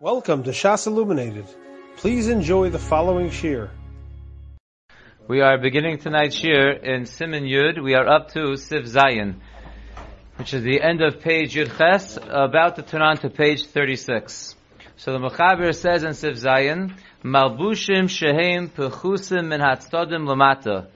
Welcome to Shas Illuminated. Please enjoy the following shir. We are beginning tonight's shir in Siman Yud. We are up to Sif Zayin, which is the end of page Yud Ches, about to turn on to page 36. So the Mechaber says in Sif Zayin, Malbushim Shehem Pechusim Min Hatztodim Lamata.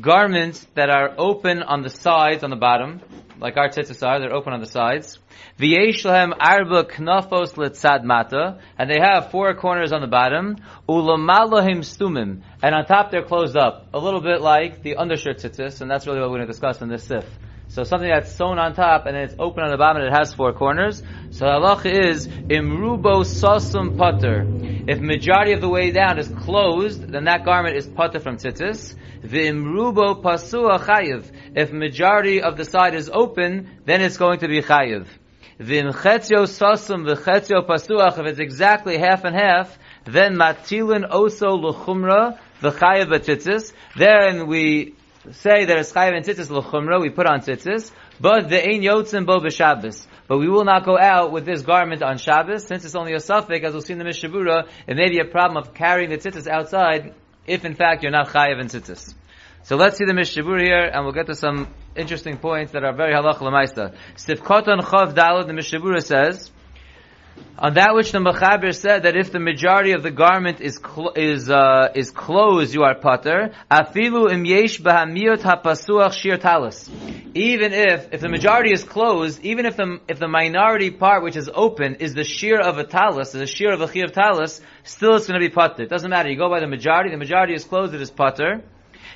Garments that are open on the sides, on the bottom, like our tzitzis are, they're open on the sides. V'yesh lahem arba knafos letzad mata, and they have four corners on the bottom. Ulamalahim stumim, and on top they're closed up, a little bit like the undershirt tzitzis, and that's really what we're going to discuss in this sif. So something that's sewn on top and then it's open on the bottom and it has four corners. So the halacha is imrubo sasum putter. If majority of the way down is closed, then that garment is putter from tzitzis. V'imrubo pasua chayiv. If majority of the side is open, then it's going to be chayiv. V'imchetzio sasum v'chetzio pasuach. If it's exactly half and half, then matilin oso l'chumra v'chayiv b'tzitzis. Then we say that it's chayiv and tzitzis l'chumra, we put on tzitzis, but the ein yotzim bo b'shabbos. But we will not go out with this garment on Shabbos, since it's only a suffix, as we'll see in the Mishabura, it may be a problem of carrying the tzitzis outside, if in fact you're not chayiv in tzitzis. So let's see the Mishabura here, and we'll get to some interesting points that are very halach l'maista. Sifkoton chav dalad, the Mishabura says, on that which the Mechaber said that if the majority of the garment is is uh, is closed, you are pater. Afilu im yesh hapasuach shir talis. Even if if the majority is closed, even if the if the minority part which is open is the shear of a talis, is the shear of a chi of talis, still it's going to be pater. It doesn't matter. You go by the majority. The majority is closed. It is pater.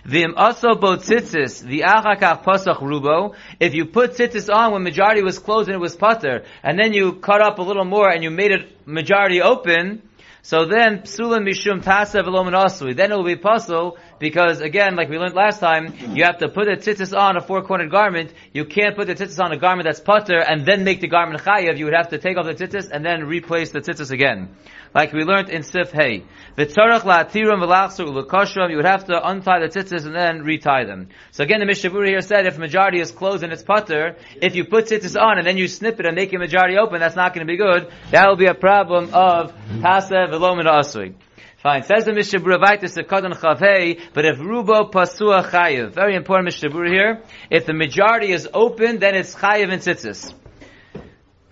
V'im also bo tzitzis, the achakach pasach rubo. If you put tzitzis on when majority was closed and it was putter, and then you cut up a little more and you made it majority open, so then psulim mishum tasev elomen asui. Then it will be puzzle because again, like we learned last time, hmm. you have to put the tzitzis on a four-cornered garment. You can't put the tzitzis on a garment that's putter and then make the garment chayav. You would have to take off the tzitzis and then replace the tzitzis again. Like we learned in Sif Hey. V'tzarach la'atirum v'lachsur u'l'koshram. You would have to untie the tzitzis and then retie them. So again, the Mishabura here said if majority is closed and it's putter, if you put tzitzis on and then you snip it and make a majority open, that's not going to be good. That will be a problem of tasev v'lomin asui. Fine. Says the Mishabura Vaitis Kadon Chavei, but if Rubo Pasua Chayiv, very important Mishabura here, if the majority is open, then it's Chayiv and Tzitzis.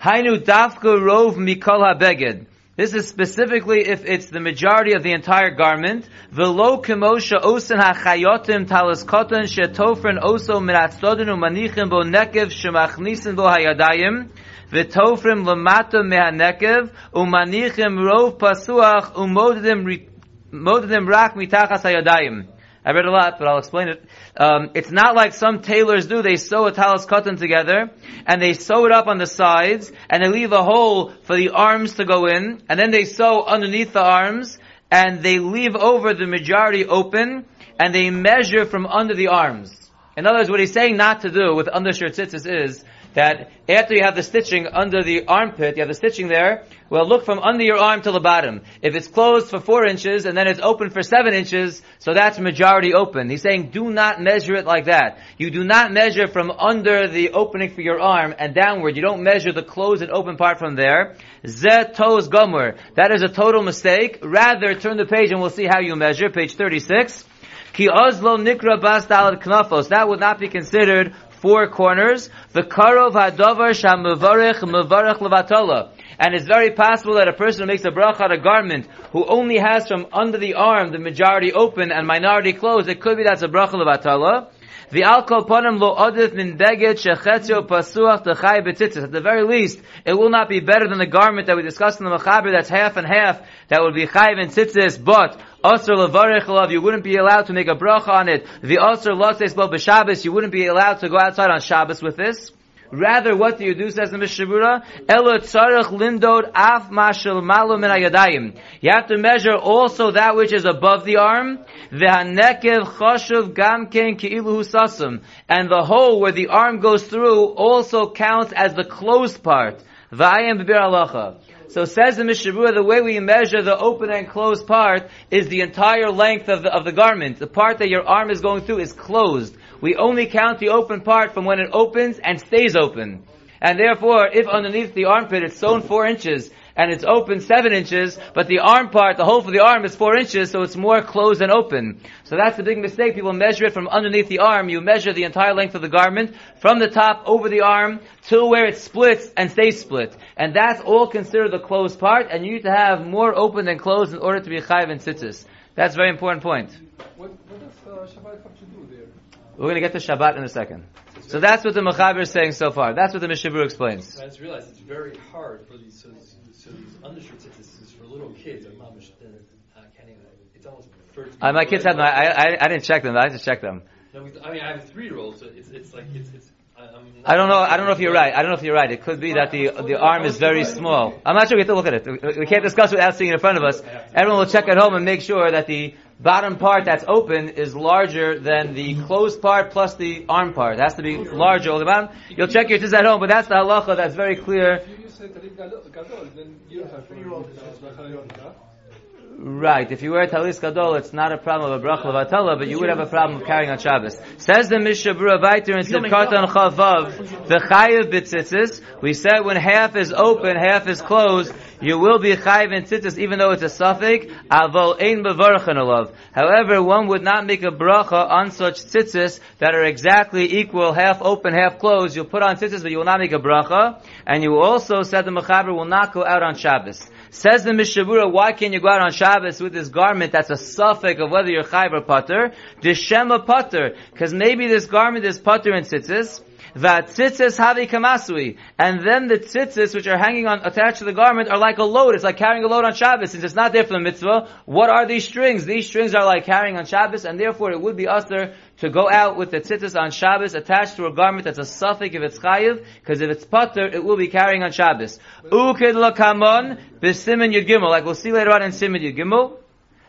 Hainu Dafka Rov Mikol HaBeged. This is specifically if it's the majority of the entire garment. Velo kemosha osen hachayotim talas kotan shetofren oso miratzodin umanichim bo nekev shemachnisin bo hayadayim. V'tofrim lamata mehanekev umanichim rov pasuach umodedim rak mitachas hayadayim. I read a lot, but I'll explain it. Um, it's not like some tailors do. They sew a talis cotton together, and they sew it up on the sides, and they leave a hole for the arms to go in, and then they sew underneath the arms, and they leave over the majority open, and they measure from under the arms. In other words, what he's saying not to do with undershirt tzitzis is that after you have the stitching under the armpit, you have the stitching there, well look from under your arm to the bottom. If it's closed for four inches and then it's open for seven inches, so that's majority open. He's saying do not measure it like that. You do not measure from under the opening for your arm and downward. You don't measure the closed and open part from there. Zet toes gomer. That is a total mistake. Rather, turn the page and we'll see how you measure. Page 36. Ki ozlo nikra bas knafos. That would not be considered four corners. The karov hadovar shamavarech mavarech levatola. And it's very possible that a person who makes a bracha on a garment who only has from under the arm the majority open and minority closed, it could be that's a bracha levatala. The ponim lo min pasuach. At the very least, it will not be better than the garment that we discussed in the Mechaber that's half and half, that would be chayv and tzitzis, but Asr levarech love, you wouldn't be allowed to make a bracha on it. The Asr bo b'Shabbos, you wouldn't be allowed to go outside on Shabbos with this. Rather, what do you do, says the Mishabura? Elo tzarech lindod af mashal min ayadayim. You have to measure also that which is above the arm. V'hanekev choshev gamken ke'ilu husasum. And the hole where the arm goes through also counts as the closed part. V'ayim b'bir. So says the Mishabura, the way we measure the open and closed part is the entire length of the, of the garment. The part that your arm is going through is closed. We only count the open part from when it opens and stays open. And therefore, if underneath the armpit it's sewn four inches, and it's open seven inches, but the arm part, the hole for the arm is four inches, so it's more closed and open. So that's the big mistake. People measure it from underneath the arm. You measure the entire length of the garment from the top over the arm to where it splits and stays split. And that's all considered the closed part, and you need to have more open than closed in order to be chayiv and tzitzis. That's a very important point. What, uh? We're going to get to Shabbat in a second. So that's what the Mechaber is saying so far. That's what the Mishabur explains. I just realized it's very hard for these so, so these is for little kids. I'm not. I can't even. It's almost preferred. to be Uh, my kids have them. I, I, I didn't check them. I just checked them. No, I mean, I have a three-year-old, so it's it's like it's it's. I, I'm not I don't know. I don't know if you're right. I don't know if you're right. It could be that the the arm is very small. I'm not sure. We have to look at it. We- We can't discuss without seeing it in front of us. Everyone will check at home and make sure that the bottom part that's open is larger than the closed part plus the arm part. It has to be larger. all the bottom. You'll check your tzitzis at home, but that's the halacha. That's very clear. If you say Talit Gadol, Gadol, then you don't have to. Right. If you wear talis gadol, it's not a problem of a bracha levatala, but you would have a problem of carrying on Shabbos. Says the Mishabura Viter in Sivkartan Chavav, the chayiv b'tzitzis. We said when half is open, half is closed, you will be chayiv in tzitzis, even though it's a suffix. Avol ein. However, one would not make a bracha on such tzitzis that are exactly equal, half open, half closed. You'll put on tzitzis, but you will not make a bracha. And you also said the Mechaber will not go out on Shabbos. Says the Mishabura, why can't you go out on Shabbos with this garment that's a suffix of whether you're chayv or putter? Dishema putter. Because maybe this garment is putter and tzitzis. Vatzitzis havi kamasui. And then the tzitzis, which are hanging on, attached to the garment, are like a load. It's like carrying a load on Shabbos. Since it's not there for the mitzvah, what are these strings? These strings are like carrying on Shabbos, and therefore it would be usher to go out with the tzitzis on Shabbos attached to a garment that's a suffix if it's chayiv, because if it's putter, it will be carrying on Shabbos. Ukid lakamon, b'simin yud gimel, like we'll see later on in simin yud gimel.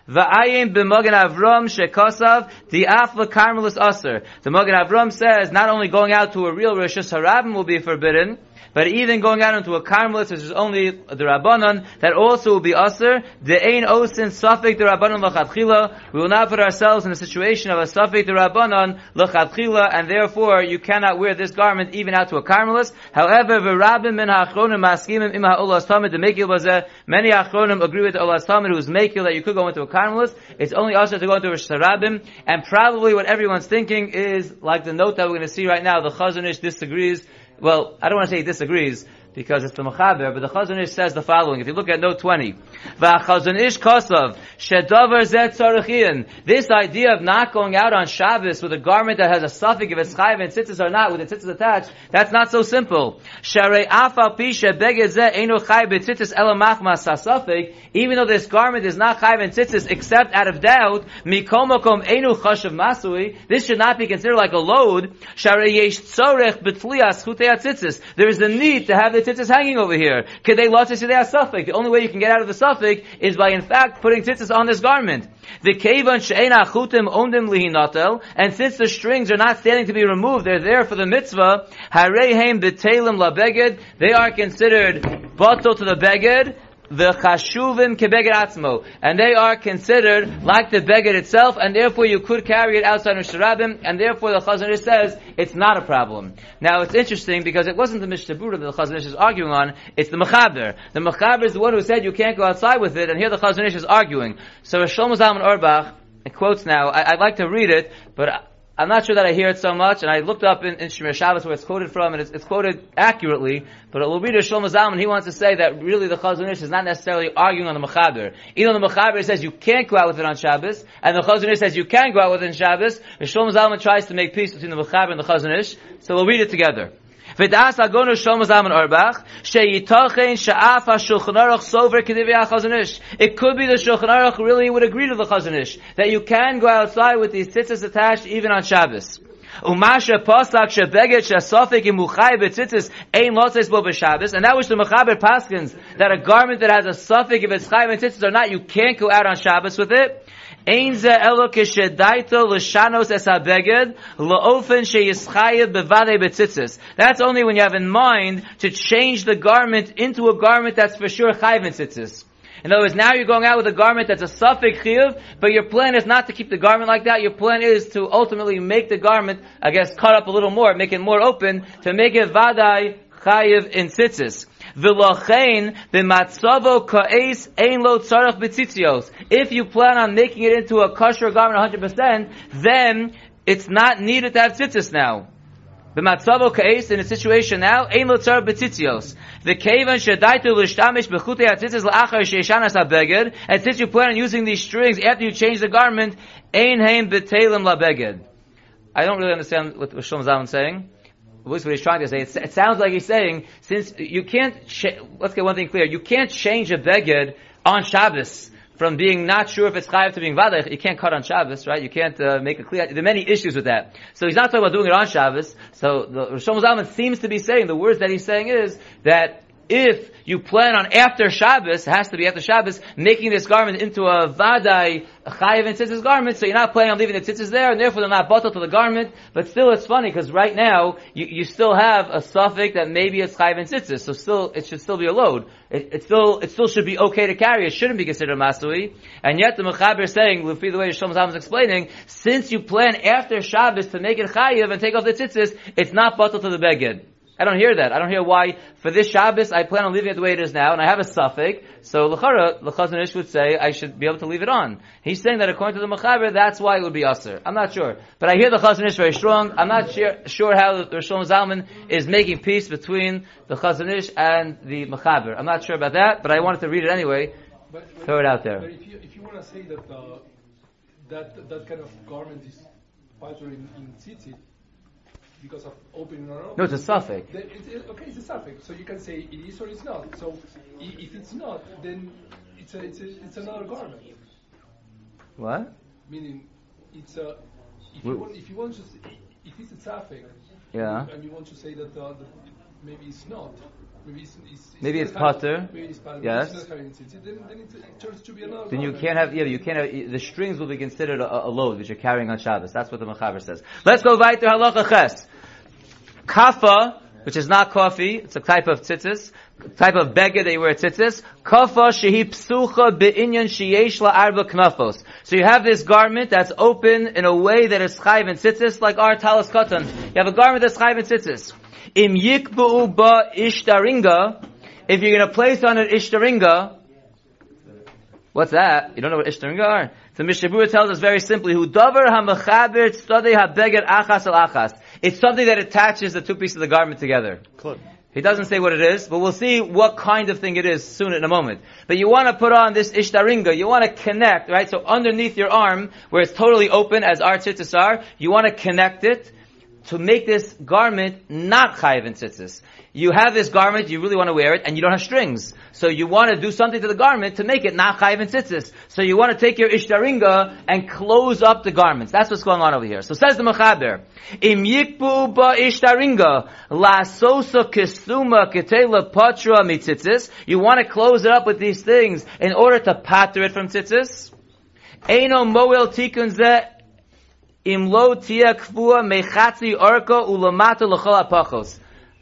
Va'ayim b'mogen Avram shekosav di'af l'karmelis aser. The Mogen Avram says not only going out to a real reshus harabim will be forbidden, but even going out into a Carmelis, which is only the Rabbanon, that also will be Aser. The Ein Osin Safik the Rabbanon L'chadchila. We will not put ourselves in a situation of a Safik the Rabbanon L'chadchila, and therefore you cannot wear this garment even out to a Carmelis. However, V'rabim min ha'achronim maskimim im ha'olas tamid, the Mekil was a, many achronim agree with Olas tamid who's Mekil that you could go into a Carmelis. It's only Aser to go into a Sharabim, and probably what everyone's thinking is, like the note that we're going to see right now, the Chazon Ish disagrees well, I don't want to say he disagrees because it's the Mechaber, but the Chazon Ish says the following. If you look at note 20, V'achazon Ish kosav, shedavar zet. This idea of not going out on Shabbos with a garment that has a suffix, if it's chayv and tzitzis or not, with the tzitzis attached, that's not so simple. Pi chayv even though this garment is not chayv and tzitzis except out of doubt, mikomokom chashav masui, this should not be considered like a load. Yesh tzorech chutei. There is the need to have the tzitzis hanging over here. The only way you can get out of the suffix is by in fact putting tzitzis on this garment. The kevan she'en achutim ondim lihinatel, and since the strings are not standing to be removed, they're there for the mitzvah, harehem b'telim labeged, they are considered batel to the beged, the chashuvim kebeged atzmo, and they are considered like the beged itself, and therefore you could carry it outside of Sharabim, and therefore the Chazon Ish says it's not a problem. Now it's interesting because it wasn't the Mishnah that the Chazon Ish is arguing on, it's the Mechaber. The Mechaber is the one who said you can't go outside with it, and here the Chazon Ish is arguing. So Shlomo Zalman Auerbach, it quotes now, I, I'd like to read it, but I'm not sure that I hear it so much, and I looked up in, in Shemiras Shabbos where it's quoted from, and it's, it's quoted accurately, but it Shlomo Zalman, he wants to say that really the Chazon Ish is not necessarily arguing on the Mechaber. Even the Mechaber says you can't go out with it on Shabbos, and the Chazon Ish says you can go out with it on Shabbos, and Shlomo Zalman tries to make peace between the Mechaber and the Chazon Ish, so we'll read it together. Agonu Shlomo Zalman Auerbach sheyitochen she'af ha'shulchan aruch sover k'divrei ha'chazon. It could be the Shulchan Aruch really would agree to the Chazon Ish that you can go outside with these tzitzis attached even on Shabbos. Umasha pasak shebeged shasofik imuchay betzitzis ein lotzes bo b'Shabbos, and that was the Mechaber Paskins that a garment that has a suffix if it's chayv and tzitzis or not, you can't go out on Shabbos with it. Ein ze elo l'shanos es sheyischayev bevadei betzitzis. That's only when you have in mind to change the garment into a garment that's for sure chayv and tzitzis. In other words, now you're going out with a garment that's a suffix chiyuv, but your plan is not to keep the garment like that. Your plan is to ultimately make the garment, I guess, cut up a little more, make it more open, to make it vadai chayiv in tzitzis. V'lochein b'matzavo ka'es ein lo tzarech b'tzitzios. If you plan on making it into a kosher garment 100%, then it's not needed to have tzitzis now. B'matzavo ka'es, in a situation now, ein lo tzarech b'tzitzios. V'kevan shadaitu l'shtamish b'chutei ha-tzitzis l'achar sheishanas ha-beged, and since you plan on using these strings after you change the garment, ein heim b'telim la-beged. I don't really understand what Shlomo Zalman is saying. What he's trying to say. It, it sounds like he's saying, since you can't, ch- let's get one thing clear, you can't change a beged on Shabbos from being not sure if it's chayav to being vadech. You can't cut on Shabbos, right? You can't uh, make it clear. There are many issues with that. So he's not talking about doing it on Shabbos. So the Shlomo Zalman seems to be saying, the words that he's saying is that if you plan on after Shabbos, it has to be after Shabbos, making this garment into a vadai, chayiv and tzitzis garment, so you're not planning on leaving the tzitzis there, and therefore they're not bottled to the garment, but still it's funny, because right now, you, you still have a suffix that maybe it's chayiv and tzitzis, so still, it should still be a load. It, it still, it still should be okay to carry, it shouldn't be considered masui, and yet the Mechaber is saying, Lufi, the way Shlomo Zalman is explaining, since you plan after Shabbos to make it chayiv and take off the tzitzis, it's not bottled to the beged. I don't hear that. I don't hear why for this Shabbos I plan on leaving it the way it is now, and I have a suffix. So l'chara, the Chazon Ish would say I should be able to leave it on. He's saying that according to the Mechaber, that's why it would be usher. I'm not sure, but I hear the Chazon Ish very strong. I'm not sure, sure how the Shlomo Zalman is making peace between the Chazon Ish and the Mechaber. I'm not sure about that, but I wanted to read it anyway. But, but, Throw it out there. But if you, if you want to say that uh, that that kind of garment is pater in, in tzitzit because of opening or opening, No, it's a suffix. It- okay, it's a suffix. So you can say it is or it's not. So i- if it's not, then it's a, it's a, it's another garment. What? Meaning, it's a if you want if you want to s- if it's a suffix. Yeah. And you want to say that uh, the, maybe it's not. Maybe it's, it's, Maybe it's having- pater. Maybe it's pater. Yes. It's not having tzitzit, Then, then it, turns to be another. Then you garment. can't have, yeah, you can't have, the strings will be considered a, a load that you're carrying on Shabbos. That's what the Mechaber says. Let's go right to halacha ches. Kafa, which is not coffee, it's a type of tzitzis, type of beggar you wear tzitzis. Kafa shehi psucha be'inyan sheyesh arba knafos. So you have this garment that's open in a way that is chayv and tzitzis, like our talis katan. You have a garment that's chayv and tzitzis. Im yikbu ba ishtaringa, if you're gonna place on it ishtaringa, What's that? You don't know what ishtaringa are? The Mishabura tells us very simply, "Who davar hamachaber tzadei habeger achas al achas." It's something that attaches the two pieces of the garment together. He doesn't say what it is, but we'll see what kind of thing it is soon in a moment. But you want to put on this ishtaringa, you want to connect, right? So underneath your arm, where it's totally open, as our tzitzis are, you want to connect it to make this garment not chayiv in tzitzis. You have this garment, you really want to wear it, and you don't have strings. So you want to do something to the garment to make it not chayiv in tzitzis. So you want to take your ishtaringa and close up the garments. That's what's going on over here. So says the Mechaber, Im yikbu ba ishtaringa, la sosa kisuma ketela patra mitzitzis. You want to close it up with these things in order to patter it from tzitzis. Eino moel tikun ze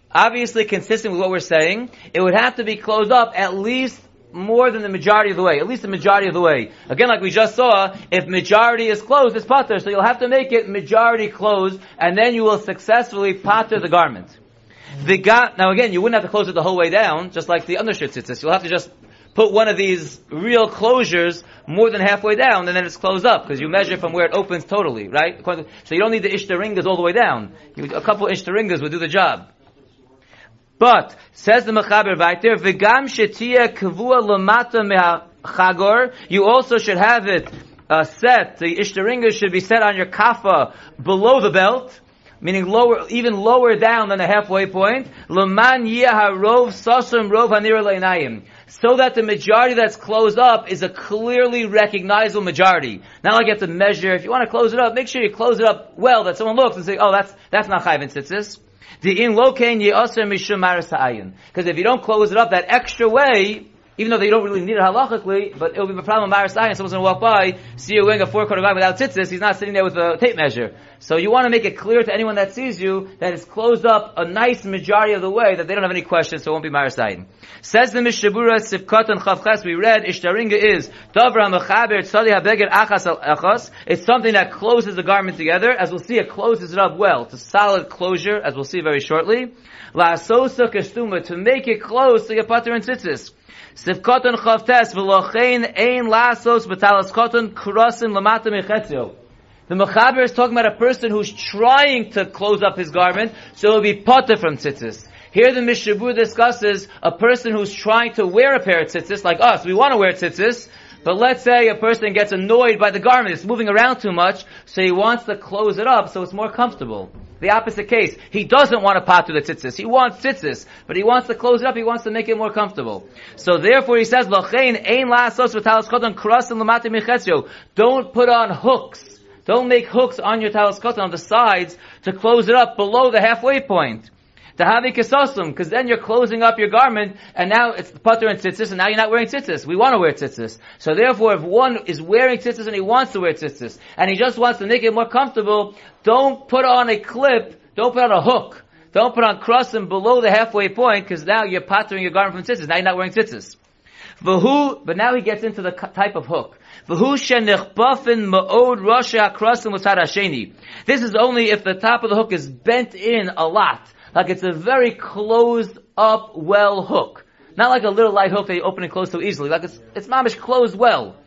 Obviously, consistent with what we're saying, it would have to be closed up at least more than the majority of the way, at least the majority of the way. Again, like we just saw, if majority is closed, it's pater, so you'll have to make it majority closed, and then you will successfully pater the garment. The ga- now again, you wouldn't have to close it the whole way down, just like the undershirt tzitzis. You'll have to just put one of these real closures more than halfway down, and then it's closed up, because you measure from where it opens totally, right? So you don't need the ishtaringas all the way down. A couple ishtaringas would do the job. But, says the Mechaber weiter, v'gam kavua lamata me'achagor, you also should have it uh, set, the ishtaringa should be set on your kafa below the belt, meaning lower, even lower down than the halfway point, so that the majority that's closed up is a clearly recognizable majority. Not like you have to measure, if you want to close it up, make sure you close it up well, that someone looks and say, oh, that's, that's not chayv and tzitzis. Because if you don't close it up that extra way, even though they don't really need it halachically, but it will be a problem Maris Ayin, someone's going to walk by, see you wearing a four-quarter garment without tzitzis, he's not sitting there with a tape measure. So you want to make it clear to anyone that sees you that it's closed up a nice majority of the way, that they don't have any questions, so it won't be Maris Ayin. Says the Mishabura Sivkot and Chavches, we read, Ishtaringa is, Davra Mechaber Tzali HaBeged Achas Al Achas, it's something that closes the garment together, as we'll see, it closes it up well. It's a solid closure, as we'll see very shortly. La Sosa to make it close to your putter and tzitzis. Ein lasos lamata mechetzio. The Mechaber is talking about a person who's trying to close up his garment, so it'll be potter from tzitzis. Here the Mishabur discusses a person who's trying to wear a pair of tzitzis, like us, we want to wear tzitzis, but let's say a person gets annoyed by the garment, it's moving around too much, so he wants to close it up so it's more comfortable. The opposite case. He doesn't want pot to the tzitzis. He wants tzitzis, but he wants to close it up. He wants to make it more comfortable. So therefore he says. Don't put on hooks. Don't make hooks on your koton on the sides to close it up below the halfway point. To have a kisosum, because then you're closing up your garment, and now it's the putter and tzitzis, and now you're not wearing tzitzis. We want to wear tzitzis. So therefore, if one is wearing tzitzis and he wants to wear tzitzis, and he just wants to make it more comfortable, don't put on a clip, don't put on a hook, don't put on crossing below the halfway point, because now you're puttering your garment from tzitzis, now you're not wearing tzitzis. V'hu, but now he gets into the type of hook. This is only if the top of the hook is bent in a lot. Like it's a very closed up well hook. Not like a little light hook that you open and close so easily. Like it's, it's mamish closed well.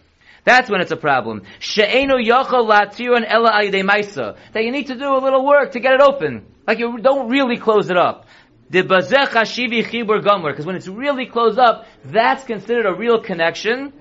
That's when it's a problem. She'enu yachal latiron ela maisa. That you need to do a little work to get it open. Like you don't really close it up. The bazech hashivi chibur gomer. Because when it's really closed up, that's considered a real connection.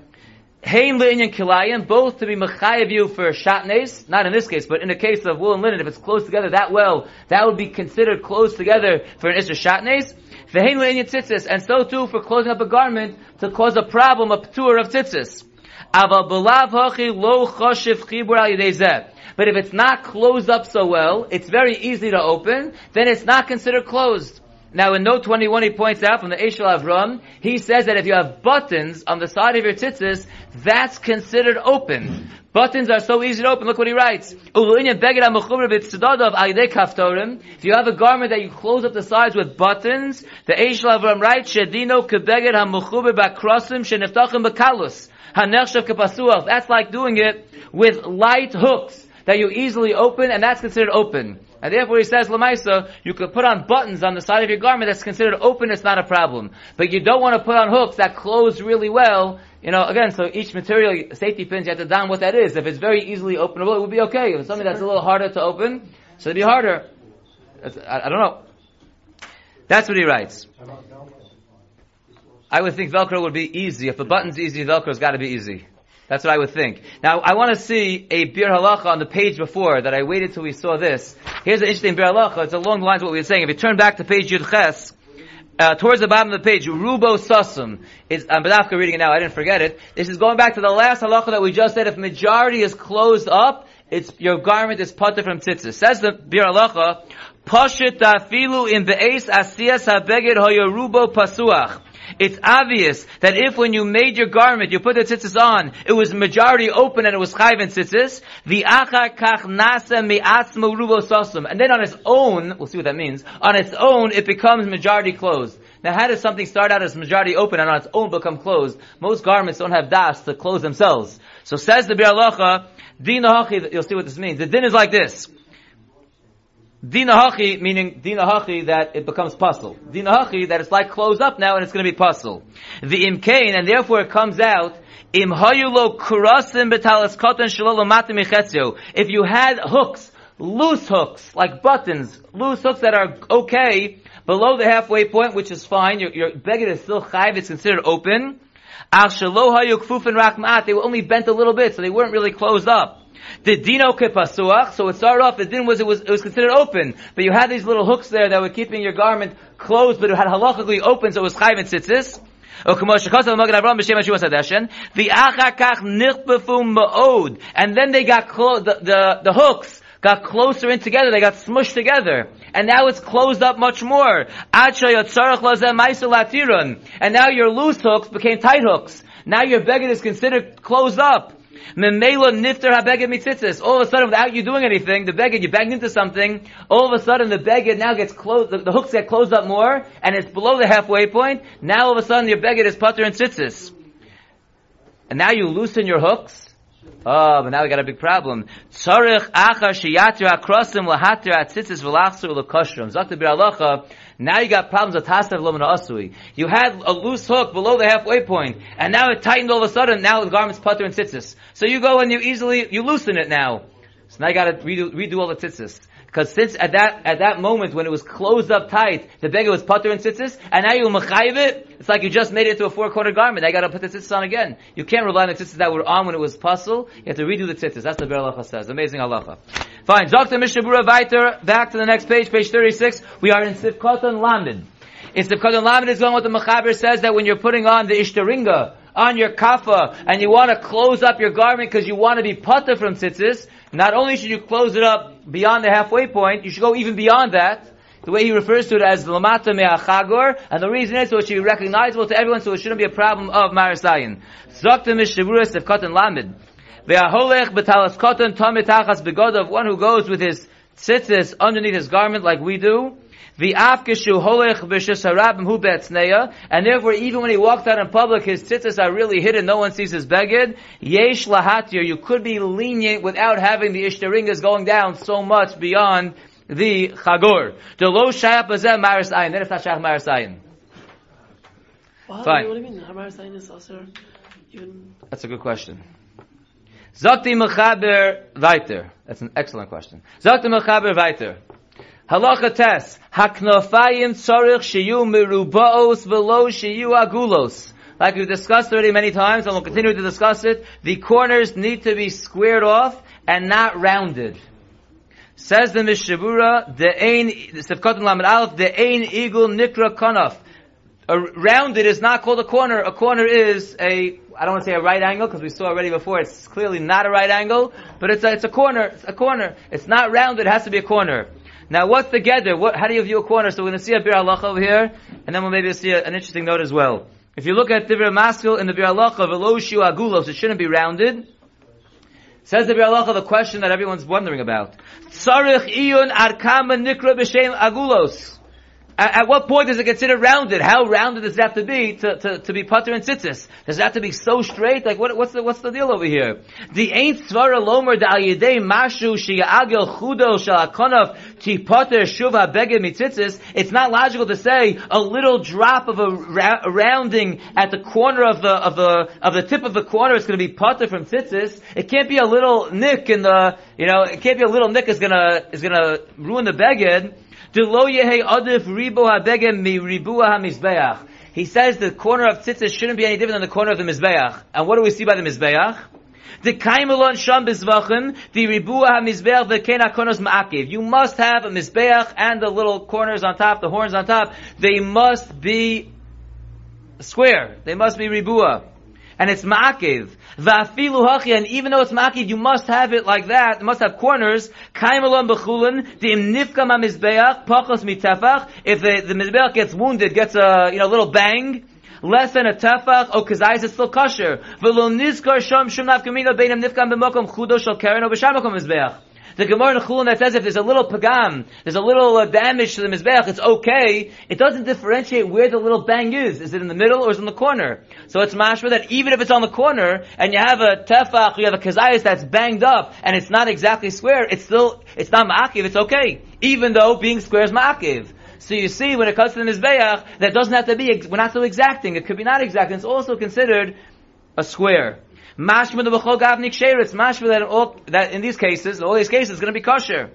Hain linen kilayim, both to be mechayev you for shatnes, not in this case, but in the case of wool and linen, if it's close together that well, that would be considered close together for an isra shatnes. Vehain linen tzitzis, and so too for closing up a garment to cause a problem, a tour of tzitzis. Hachi lo chibur al But if it's not closed up so well, it's very easy to open, then it's not considered closed. Now in note 21 he points out from the Eshel Avram, he says that if you have buttons on the side of your tzitzis, that's considered open. Buttons are so easy to open, look what he writes. If you have a garment that you close up the sides with buttons, the Eshel Avram writes. That's like doing it with light hooks that you easily open, and that's considered open. And therefore he says, Lamaisa, you could put on buttons on the side of your garment that's considered open, it's not a problem. But you don't want to put on hooks that close really well. You know, again, so each material, safety pins, you have to down what that is. If it's very easily openable, it would be okay. If it's something that's a little harder to open, so it'd be harder. I, I don't know. That's what he writes. I would think Velcro would be easy. If the button's easy, Velcro's gotta be easy. That's what I would think. Now, I want to see a Bir Halacha on the page before that I waited till we saw this. Here's an interesting Bir Halacha. It's along the lines of what we were saying. If you turn back to page Yud Ches, uh, towards the bottom of the page, Rubo Sasum. Is, I'm Badafka reading it now, I didn't forget it. This is going back to the last halacha that we just said, if majority is closed up, it's, your garment is putter from tzitzis. Says the Bir Halacha, Pashit tafilu in be'es asiyas habeged hoyorubo pasuach. It's obvious that if when you made your garment, you put the tzitzis on, it was majority open and it was chayv and tzitzis, the achar kach nasa me'asmo rubo. And then on its own, we'll see what that means, on its own, it becomes majority closed. Now how does something start out as majority open and on its own become closed? Most garments don't have das to close themselves. So says the Bir Halacha, din you'll see what this means. The din is like this. Dina hachi, meaning dina hachi that it becomes puzzle. Dina hachi that it's like closed up now and it's going to be puzzle. The imkain, and therefore it comes out, If you had hooks, loose hooks, like buttons, loose hooks that are okay, below the halfway point, which is fine, your, your beggar is still chayv, it's considered open. Al they were only bent a little bit, so they weren't really closed up. The dino kepasuach, so it started off, the din was, it was, it was considered open, but you had these little hooks there that were keeping your garment closed, but it had halachically open, so it was chayv and tzitzis. Oh, the and then they got clo- the, the, the hooks got closer in together. They got smushed together. And now it's closed up much more. And now your loose hooks became tight hooks. Now your beggar is considered closed up. Memela nifter habeged mitzitzis. All of a sudden, without you doing anything, the beggar, you banged into something, all of a sudden the beggar now gets closed, the, the, hooks get closed up more, and it's below the halfway point. Now all of a sudden your beggar is putter and tzitzis. And now you loosen your hooks. Oh, but now we got a big problem. Tzarich achar sheyatir akrosim lahatir atzitzis v'lachsur l'koshrim. Bir halacha, now you got problems with tasav lomina asui. You had a loose hook below the halfway point, and now it tightened all of a sudden, now the garment's putter and tzitzis. So you go and you easily, you loosen it now. So now you gotta redo, redo all the tzitzis. Because since at that at that moment when it was closed up tight, the beggar was putter and tzitzis, and now you machayiv it, it's like you just made it to a four corner garment. I got to put the tzitzis on again. You can't rely on the tzitzis that were on when it was puzzle. You have to redo the tzitzis. That's the Beralacha says. Amazing halacha. Fine. Dr. Mishabura Viter. Back to the next page, page thirty six. We are in Sivkotan Lamed. In Sivkotan Lamed is going what the Mechaber says that when you're putting on the Ishtaringa on your kafa and you want to close up your garment because you want to be putter from tzitzis, not only should you close it up beyond the halfway point, you should go even beyond that. The way he refers to it as lamata me'achagor, and the reason is so it should be recognizable to everyone, so it shouldn't be a problem of marasayin. Zokta mishavuras of cotton lamed. Ve'aholech betalas cotton tomitachas begodov, one who goes with his tzitzis underneath his garment like we do. The afkishu holech b'shesarabim hu betzneya, and therefore even when he walks out in public, his tzitzis are really hidden, no one sees his beged. Yesh lahatir, you could be lenient without having the ishtaringas going down so much beyond the chagor. The lo shayap bazeh maris ayin, then it's not shayach maris ayin. Fine. What do you mean? Is also even. That's a good question. Zakti mechaber weiter. That's an excellent question. Zakti mechaber weiter. Halacha tes. Haknofayim tzorich shiyu merubaos velo shiyu agulos. Like we've discussed already many times, and we'll continue to discuss it, the corners need to be squared off and not rounded. Says the Mishabura, the ein, the Sefkotim Lamed Aleph, the ein eagle nikra kanaf. A rounded is not called a corner. A corner is a, I don't want to say a right angle because we saw already before it's clearly not a right angle, but it's a, it's a corner. It's a corner. It's not rounded. It has to be a corner. Now, what's the gather? What, how do you view a corner? So we're going to see a Bir Allah over here, and then we'll maybe see a, an interesting note as well. If you look at Divir Maskil in the Bir Allah Velo Shu Agulos, it shouldn't be rounded. Says the Bir Allah the question that everyone's wondering about. Iyun arkama nikra b'shem agulos. At, at what point does it considered rounded? How rounded does it have to be to, to, to be putter and tzitzis? Does it have to be so straight? Like what, what's the what's the deal over here? The ain't svara lomer da yedei mashu sheyagel chudo shalakonov shuva beged mitzitzis. It's not logical to say a little drop of a, ra- a rounding at the corner of the of the of the tip of the corner is going to be putter from tzitzis. It can't be a little nick in the you know it can't be a little nick is gonna is gonna ruin the beged. He says the corner of tzitzis shouldn't be any different than the corner of the mizbeach. And what do we see by the mizbeach? The kaimelon sham bizvachen, the ribua hamizbeach v'ken hakonos ma'akiv. You must have a mizbeach and the little corners on top, the horns on top. They must be square. They must be ribua. And it's ma'akiv. Va'afilu hachi, and even though it's ma'akiv, you must have it like that. It must have corners. Kaimelon b'chulin, the nifka ma'mizbeach, pachos mitefach. If the, the mizbeach gets wounded, gets a, you know, little bang, less than a tefach, oh, or kazayis is still kosher. V'lo nizkar sham shum nafkamina beinam nifkam b'mokom chudo shal karen o b'shamakom mizbeach. The Gemara in Chulun that says if there's a little pagam, there's a little uh, damage to the mizbeach, it's okay. It doesn't differentiate where the little bang is. Is it in the middle or is it in the corner? So it's mashma that even if it's on the corner and you have a tefach, you have a kazayas that's banged up and it's not exactly square, it's still it's not ma'akiv. It's okay, even though being square is ma'akiv. So you see, when it comes to the mizbeach, that doesn't have to be. We're not so exacting. It could be not exacting. It's also considered a square. Mashma the b'chol gavnik sheretz. Mashma that in all that in these cases, all these cases, is going to be kosher.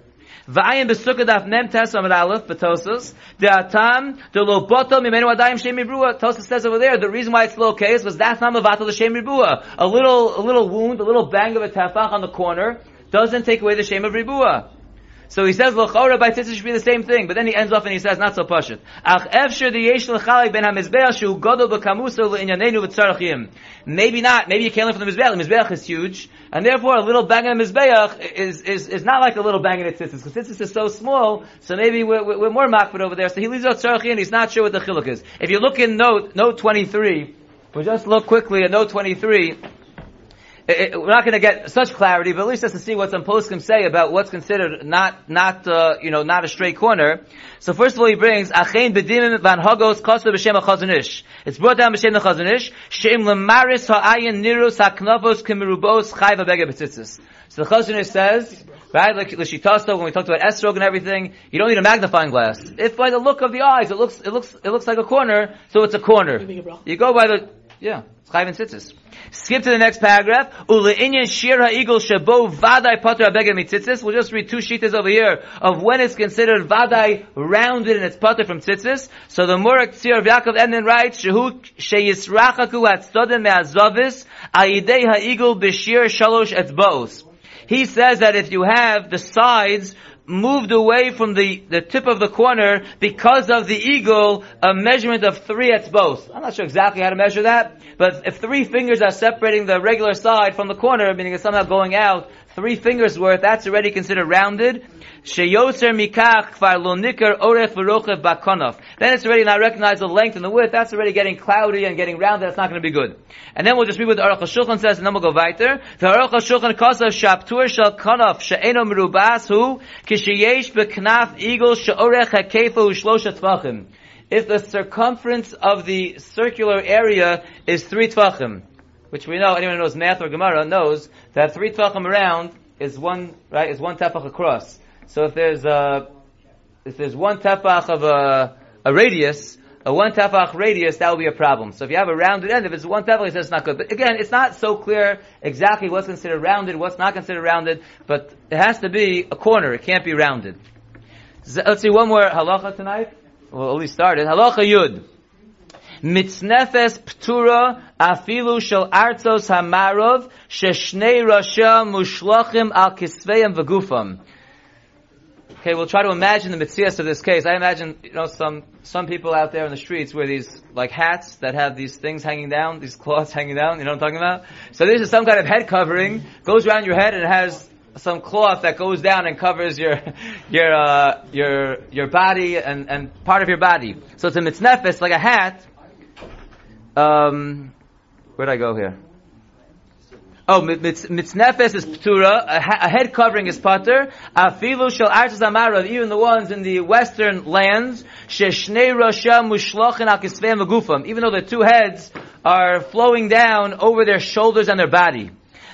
V'ayin b'sukkah daf nem tes amid aleph b'tosos the atam the lo boto mimenu adayim shem mibrua. Tosos says over there the reason why it's low case because that's not mavatal the shem mibrua. A little a little wound, a little bang of a tefach on the corner doesn't take away the shame of ribua. So he says lochora by tzitzis should be the same thing, but then he ends off and he says not so pashut. Ach efshir the yesh l'chalik ben hamizbeach shu godol b'kamuso le'inyanenu v'tzarachim. Maybe not. Maybe you can't live from the mizbeach. The mizbeach is huge, and therefore a little bang on the mizbeach is, is, is not like a little bang in its tzitzis, because tzitzis is so small, so maybe we're, we're, we're more makbid over there. So he leaves out tzarachim, he's not sure what the chiluk is. If you look in note, note 23, we'll just look quickly at note 23, it, it, we're not going to get such clarity, but at least just to see what some poskim say about what's considered not, not, uh, you know, not a straight corner. So first of all, he brings achein bedimim van hagos kosa b'shem hachazanish. It's brought down b'shem hachazanish. Shem lemaris ha'ayin nirus ha'knavos kemirubos chayva bege b'tzitzis. So the Chazon Ish says, right, like l'shitasto when we talked about esrog and everything, you don't need a magnifying glass. If by the look of the eyes, it looks, it looks, it looks like a corner, so it's a corner. You go by the, yeah, chayv and tzitzis. Skip to the next paragraph. Ule'inyan shir ha'igel shabo vadai pater abeged mitzitzis. We'll just read two sheets over here of when it's considered vadai rounded in its pater from tzitzis. So the Mor U'Ketziah of Yaakov Emden writes, Shehu sheyisrachaku atzodim me'azavis ayidei ha'igel b'shir shalosh etzbos. He says that if you have the sides moved away from the, the tip of the corner because of the eagle, a measurement of three etzbos. I'm not sure exactly how to measure that, but if three fingers are separating the regular side from the corner, meaning it's somehow going out, three fingers worth, that's already considered rounded. Sheyoser mikach kvar lo orech v'rochev bakonov. Then it's already not recognized the length and the width, that's already getting cloudy and getting rounded, that's not going to be good. And then we'll just read what the Aruch HaShulchan says, and then we'll go weiter. The Aruch HaShulchan kosav shaptur shel konov she'eno merubas hu kisheyesh beknaf igel she'orech hakefa u'shlosha tvachim. If the circumference of the circular area is three tvachim, which we know, anyone who knows math or Gemara knows that three tvachim around is one, right, is one tefach across. So if there's a, if there's one tefach of a, a radius, a one tefach radius, that will be a problem. So if you have a rounded end, if it's one tefach, it's not good. But again, it's not so clear exactly what's considered rounded, what's not considered rounded, but it has to be a corner, it can't be rounded. Let's see one more halacha tonight. Well, at least started. Halacha yud. Mitznefes ptura afilu shel artzos hamarov sheshnei rasha mushlachim al kisveim. Okay, we'll try to imagine the mitzias of this case. I imagine, you know, some, some people out there in the streets wear these, like hats that have these things hanging down, these cloths hanging down, you know what I'm talking about? So this is some kind of head covering, goes around your head and has some cloth that goes down and covers your, your, uh, your, your body and, and part of your body. So it's a mitznefes, like a hat. Um, where'd I go here? Oh, mitz- mitznefes is ptura, a, head covering is pater, afilu shel artis amarav, even the ones in the western lands, sheshnei rasha mushlochin al kisveim agufam, even though the two heads are flowing down over their shoulders and their body.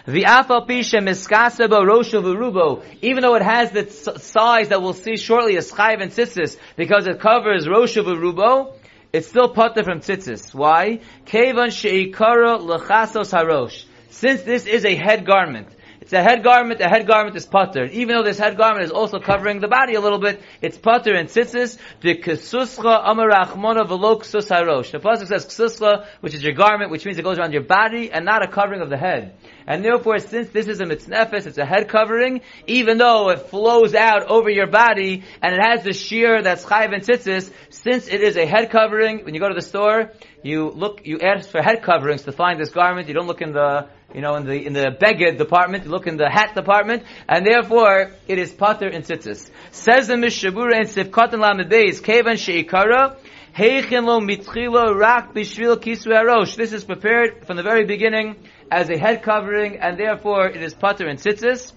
The afal pisha miskaseba rosha v'rubo, even though it has the size that we'll see shortly as chayv and tzitzis, because it covers rosha v'rubo, it's still pater from tzitzis. Why? Kevan sheikara lechasos harosh. Since this is a head garment, it's a head garment, a head garment is putter. Even though this head garment is also covering the body a little bit, it's putter and tzitzis, the kesuscha amarachmona velo ksus harosh. The pasuk says kesuscha, which is your garment, which means it goes around your body and not a covering of the head. And therefore, since this is a mitznefes, it's a head covering, even though it flows out over your body, and it has the shear that's chayv and tzitzis, since it is a head covering, when you go to the store, you look, you ask for head coverings to find this garment, you don't look in the, you know, in the, in the beged department, you look in the hat department, and therefore, it is pater and tzitzis. Says the Mishabura in Sivkot and Lamed Beis, Kevan Sheikara, Heichin lo mitchilo rak bishvil kisru arosh. This is prepared from the very beginning as a head covering, and therefore it is pater and tzitzis.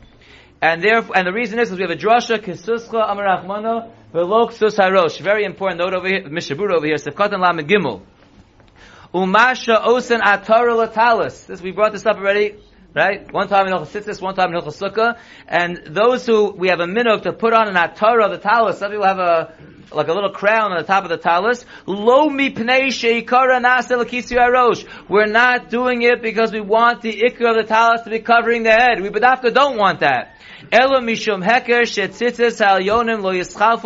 And therefore, and the reason is because we have a drasha kisuscha amarachmana velok ksus harosh. Very important note over here, Mishabura over here, Sivkot and Gimel. Umasha osen atara latalis. This we brought this up already, right? One time in Hilchas Tzitzis, one time in Hilchas Sukkah, and those who we have a minhag to put on an atara the talis. Some people have a like a little crown on the top of the talis. Lo mipnei sheikara nasa. We're not doing it because we want the ikra of the talis to be covering the head. We bedafka don't want that. Elo mishum heker yonim lo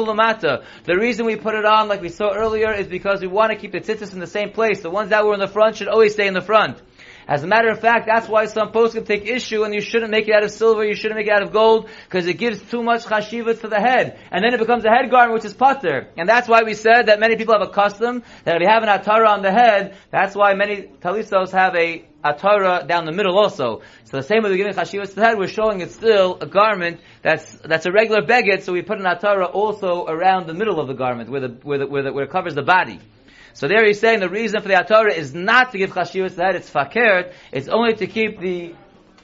lamata. The reason we put it on, like we saw earlier, is because we want to keep the tzitzis in the same place. The ones that were in the front should always stay in the front. As a matter of fact, that's why some posts can take issue and you shouldn't make it out of silver, you shouldn't make it out of gold, because it gives too much chashiva to the head. And then it becomes a head garment which is putter. And that's why we said that many people have a custom that if you have an atara on the head, that's why many talisos have a atara down the middle also. So the same way we're giving chashivas to the head, we're showing it's still a garment that's that's a regular beged, so we put an atara also around the middle of the garment, where the where the, where, the, where it covers the body. So there he's saying the reason for the atara is not to give chashivas head; it's fakert. It's only to keep the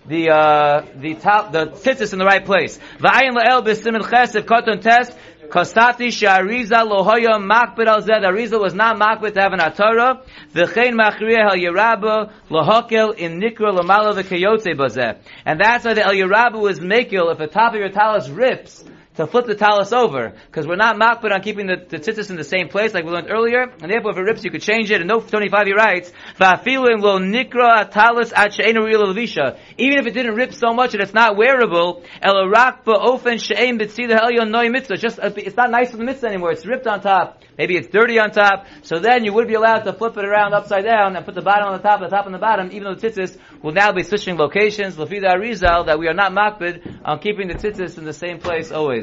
the uh, the top the tzitzis in the right place. Va'ayin la'el b'simin ches if koton test Kostati she'ariza lohoya makbid al zed. Ariza was not makbid to have an atara. V'chein machriya el yerabah lohokel in nikra lamala v'kayotze bazeh. And that's why the el yerabah was makil if the top of your talus rips to flip the talus over, because we're not makbid on keeping the, the tzitzis in the same place, like we learned earlier, and therefore if it rips, you could change it, and no 25 he writes, lo nikra talus at. Even if it didn't rip so much that it's not wearable, el arak ba'ofen she'en b'tzida elyon noy mitzvah, just, uh, it's not nice for the mitzvah anymore, it's ripped on top, maybe it's dirty on top, so then you would be allowed to flip it around upside down and put the bottom on the top, the top on the bottom, even though the tzitzis will now be switching locations, lafida arizal, that we are not makbid on keeping the tzitzis in the same place always.